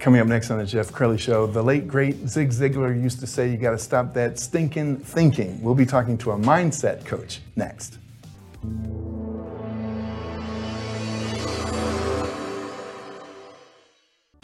Coming up next on the Jeff Crilley Show, the late great Zig Ziglar used to say you got to stop that stinking thinking. We'll be talking to a mindset coach next.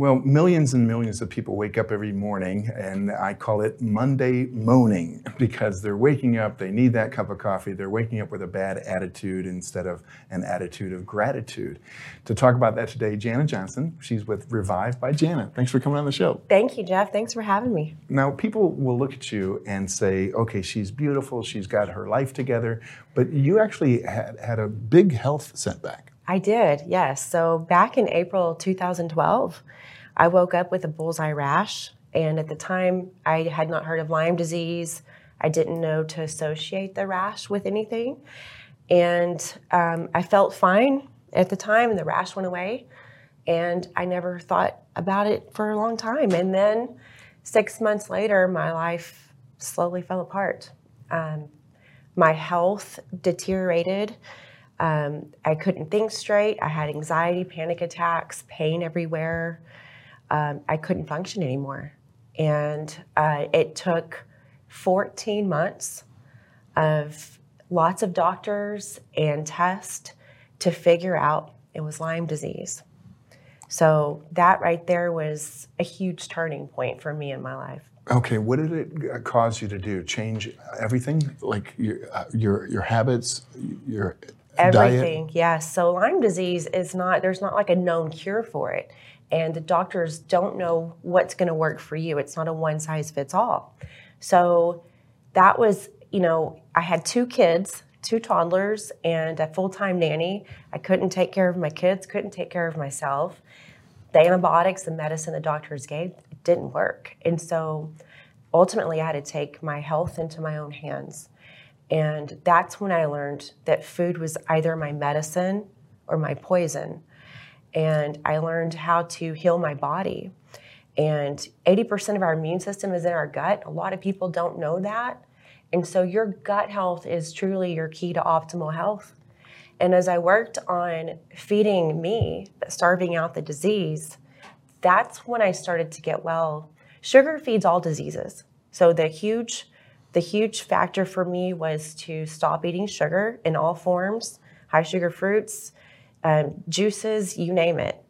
Well, millions and millions of people wake up every morning, and I call it Monday moaning because they're waking up, they need that cup of coffee, they're waking up with a bad attitude instead of an attitude of gratitude. To talk about that today, Janna Johnson. She's with Revive by Janna. Thanks for coming on the show. Thank you, Jeff. Thanks for having me. Now, people will look at you and say, okay, she's beautiful, she's got her life together, but you actually had, had a big health setback. I did, yes. So back in April 2012, I woke up with a bullseye rash. And at the time, I had not heard of Lyme disease. I didn't know to associate the rash with anything. And um, I felt fine at the time, and the rash went away. And I never thought about it for a long time. And then six months later, my life slowly fell apart. Um, my health deteriorated. Um, I couldn't think straight. I had anxiety, panic attacks, pain everywhere. Um, I couldn't function anymore. And uh, it took 14 months of lots of doctors and tests to figure out it was Lyme disease. So that right there was a huge turning point for me in my life. Okay, what did it cause you to do? Change everything, like your uh, your your habits, your Everything, diet? yes. So Lyme disease is not, there's not like a known cure for it. And the doctors don't know what's going to work for you. It's not a one size fits all. So that was, you know, I had two kids, two toddlers, and a full time nanny. I couldn't take care of my kids, couldn't take care of myself. The antibiotics, the medicine the doctors gave, didn't work. And so ultimately, I had to take my health into my own hands. And that's when I learned that food was either my medicine or my poison. And I learned how to heal my body. And 80% of our immune system is in our gut. A lot of people don't know that. And so your gut health is truly your key to optimal health. And as I worked on feeding me, starving out the disease, that's when I started to get well. Sugar feeds all diseases. So the huge the huge factor for me was to stop eating sugar in all forms, high sugar fruits, um, juices, you name it,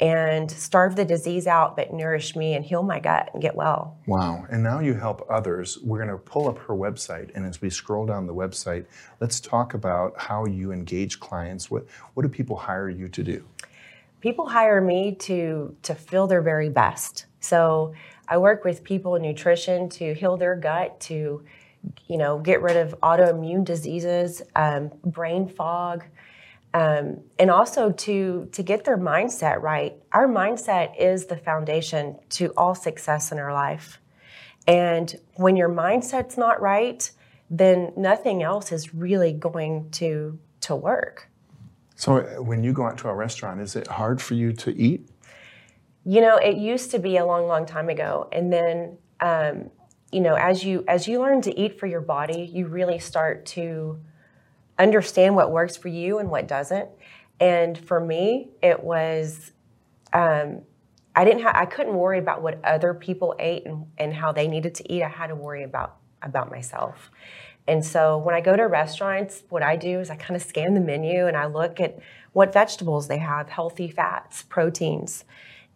and starve the disease out, but nourish me and heal my gut and get well. Wow. And now you help others. We're going to pull up her website. And as we scroll down the website, let's talk about how you engage clients. What, what do people hire you to do? People hire me to, to feel their very best. So I work with people in nutrition to heal their gut, to you know get rid of autoimmune diseases, um, brain fog, um, and also to to get their mindset right. Our mindset is the foundation to all success in our life, and when your mindset's not right, then nothing else is really going to to work. So when you go out to a restaurant, is it hard for you to eat? You know, it used to be a long, long time ago, and then um, you know, as you as you learn to eat for your body, you really start to understand what works for you and what doesn't. And for me, it was um, I didn't have I couldn't worry about what other people ate and, and how they needed to eat. I had to worry about about myself. And so when I go to restaurants, what I do is I kind of scan the menu and I look at what vegetables they have, healthy fats, proteins.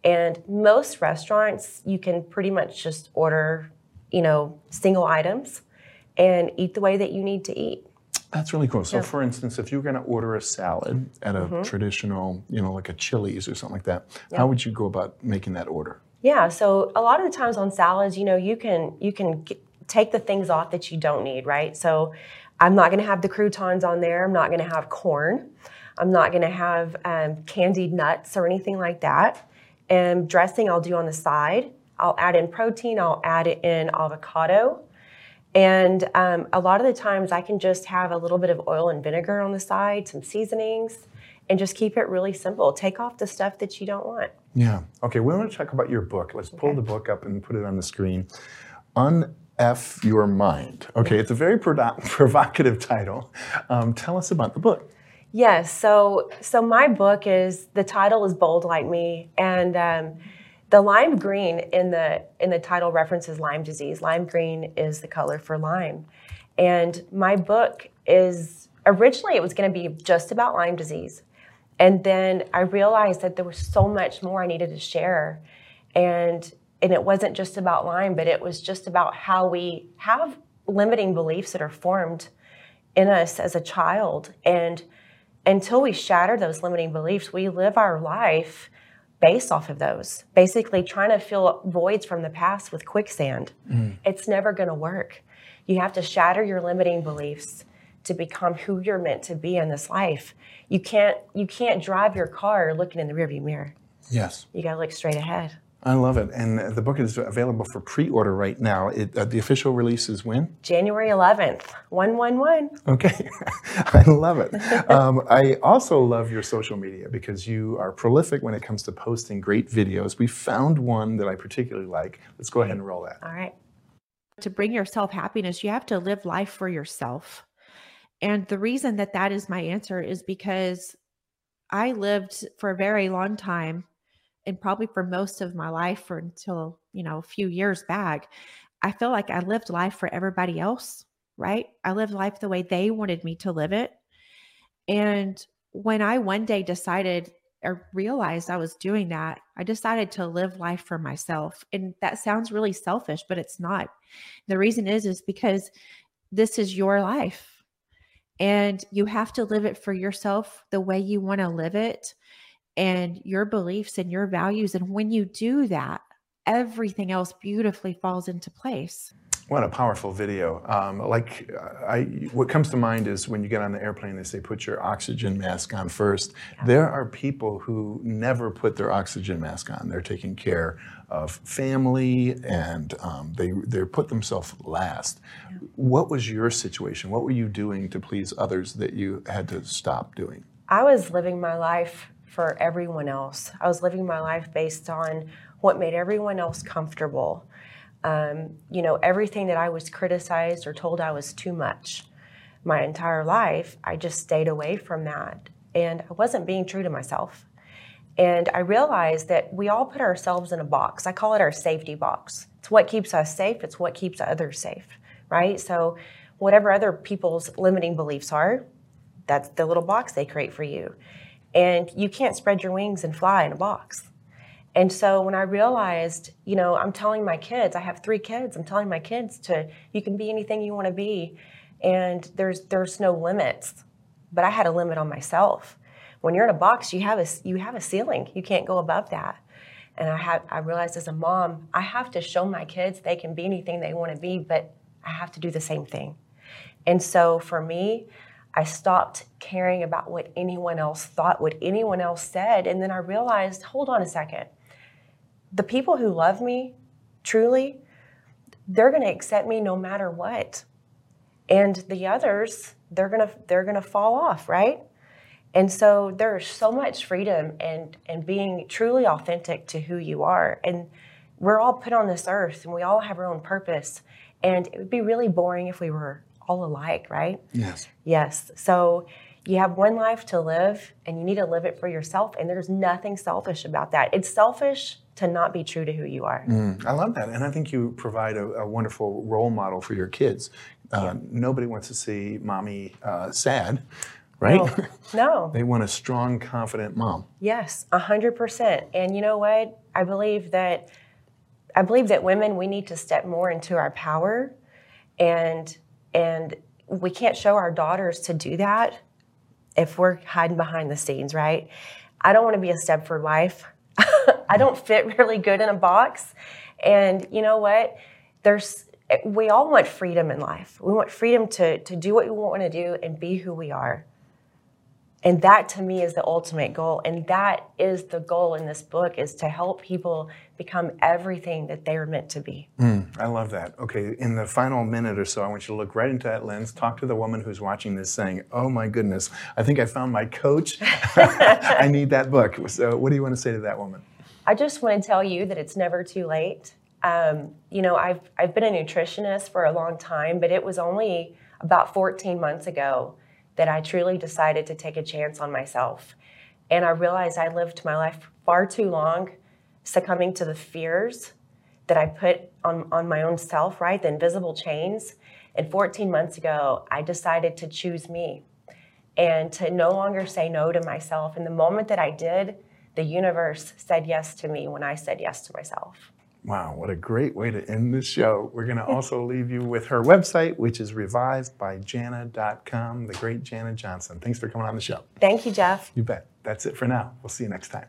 And most restaurants, you can pretty much just order, you know, single items and eat the way that you need to eat. That's really cool. So, for instance, if you're going to order a salad at a Mm-hmm. traditional, you know, like a Chili's or something like that, how would you go about making that order? Yeah, so a lot of the times on salads, you know, you can you can get, take the things off that you don't need, right? So I'm not going to have the croutons on there. I'm not going to have corn. I'm not going to have um, candied nuts or anything like that. And dressing I'll do on the side. I'll add in protein. I'll add in avocado. And um, a lot of the times I can just have a little bit of oil and vinegar on the side, some seasonings, and just keep it really simple. Take off the stuff that you don't want. Yeah. Okay, we want to talk about your book. Let's pull the book up and put it on the screen. Un-F Your Mind. Okay, it's a very provocative title. Um, tell us about the book. Yes. So so my book is the title is bold like me, and um, the lime green in the in the title references Lyme disease. Lime green is the color for Lyme, and my book is originally it was going to be just about Lyme disease, and then I realized that there was so much more I needed to share, and and it wasn't just about Lyme, but it was just about how we have limiting beliefs that are formed in us as a child and until we shatter those limiting beliefs, we live our life based off of those, basically trying to fill voids from the past with quicksand. Mm. It's never going to work. You have to shatter your limiting beliefs to become who you're meant to be in this life. You can't you can't drive your car looking in the rearview mirror. Yes. You got to look straight ahead. I love it. And the book is available for pre order right now. It, uh, the official release is when? January 11th, 111. Okay, I love it. Um, I also love your social media because you are prolific when it comes to posting great videos. We found one that I particularly like. Let's go ahead and roll that. All right. to bring yourself happiness, you have to live life for yourself. And the reason that that is my answer is because I lived for a very long time and probably for most of my life for until, you know, a few years back, I feel like I lived life for everybody else, right? I lived life the way they wanted me to live it. And when I one day decided or realized I was doing that, I decided to live life for myself. And that sounds really selfish, but it's not. The reason is is because this is your life. And you have to live it for yourself the way you want to live it and your beliefs and your values. And when you do that, everything else beautifully falls into place. What a powerful video! Um, like, uh, I, what comes to mind is when you get on the airplane, they say put your oxygen mask on first. There are people who never put their oxygen mask on. They're taking care of family, and um, they they put themselves last. What was your situation? What were you doing to please others that you had to stop doing? I was living my life for everyone else. I was living my life based on what made everyone else comfortable. Um, you know, everything that I was criticized or told I was too much my entire life, I just stayed away from that. And I wasn't being true to myself. And I realized that we all put ourselves in a box. I call it our safety box. It's what keeps us safe, it's what keeps others safe, right? So, whatever other people's limiting beliefs are, that's the little box they create for you. And you can't spread your wings and fly in a box. And so when I realized, you know, I'm telling my kids, I have three kids, I'm telling my kids to you can be anything you want to be and there's there's no limits. But I had a limit on myself. When you're in a box, you have a you have a ceiling. You can't go above that. And I had I realized as a mom, I have to show my kids they can be anything they want to be, but I have to do the same thing. And so for me, I stopped caring about what anyone else thought, what anyone else said. And then I realized, hold on a second. The people who love me truly, they're going to accept me no matter what. And the others, they're going to they're going to fall off, right? And so there's so much freedom and and being truly authentic to who you are. And we're all put on this earth and we all have our own purpose. And it would be really boring if we were all alike, right? Yes. Yes. So you have one life to live and you need to live it for yourself. And there's nothing selfish about that. It's selfish to not be true to who you are. I love that, and I think you provide a, a wonderful role model for your kids. Uh, Nobody wants to see mommy uh, sad, right? No. no. they want a strong, confident mom. Yes, a hundred percent. And you know what? I believe that I believe that women we need to step more into our power and and we can't show our daughters to do that if we're hiding behind the scenes, right? I don't want to be a Stepford wife. I don't fit really good in a box. And you know what? There's we all want freedom in life. We want freedom to, to do what we want to do and be who we are. And that to me is the ultimate goal. And that is the goal in this book is to help people become everything that they are meant to be. Mm, I love that. Okay, in the final minute or so, I want you to look right into that lens, talk to the woman who's watching this saying, Oh my goodness, I think I found my coach. I need that book. So, what do you want to say to that woman? I just want to tell you that it's never too late. Um, you know, I've, I've been a nutritionist for a long time, but it was only about 14 months ago that I truly decided to take a chance on myself. And I realized I lived my life far too long succumbing to the fears that I put on, on my own self, right? The invisible chains. And 14 months ago, I decided to choose me and to no longer say no to myself. And the moment that I did, the universe said yes to me when I said yes to myself. Wow, what a great way to end this show. We're going to also leave you with her website, which is revivedbyjanna.com, the great Janna Johnson. Thanks for coming on the show. Thank you, Jeff. You bet. That's it for now. We'll see you next time.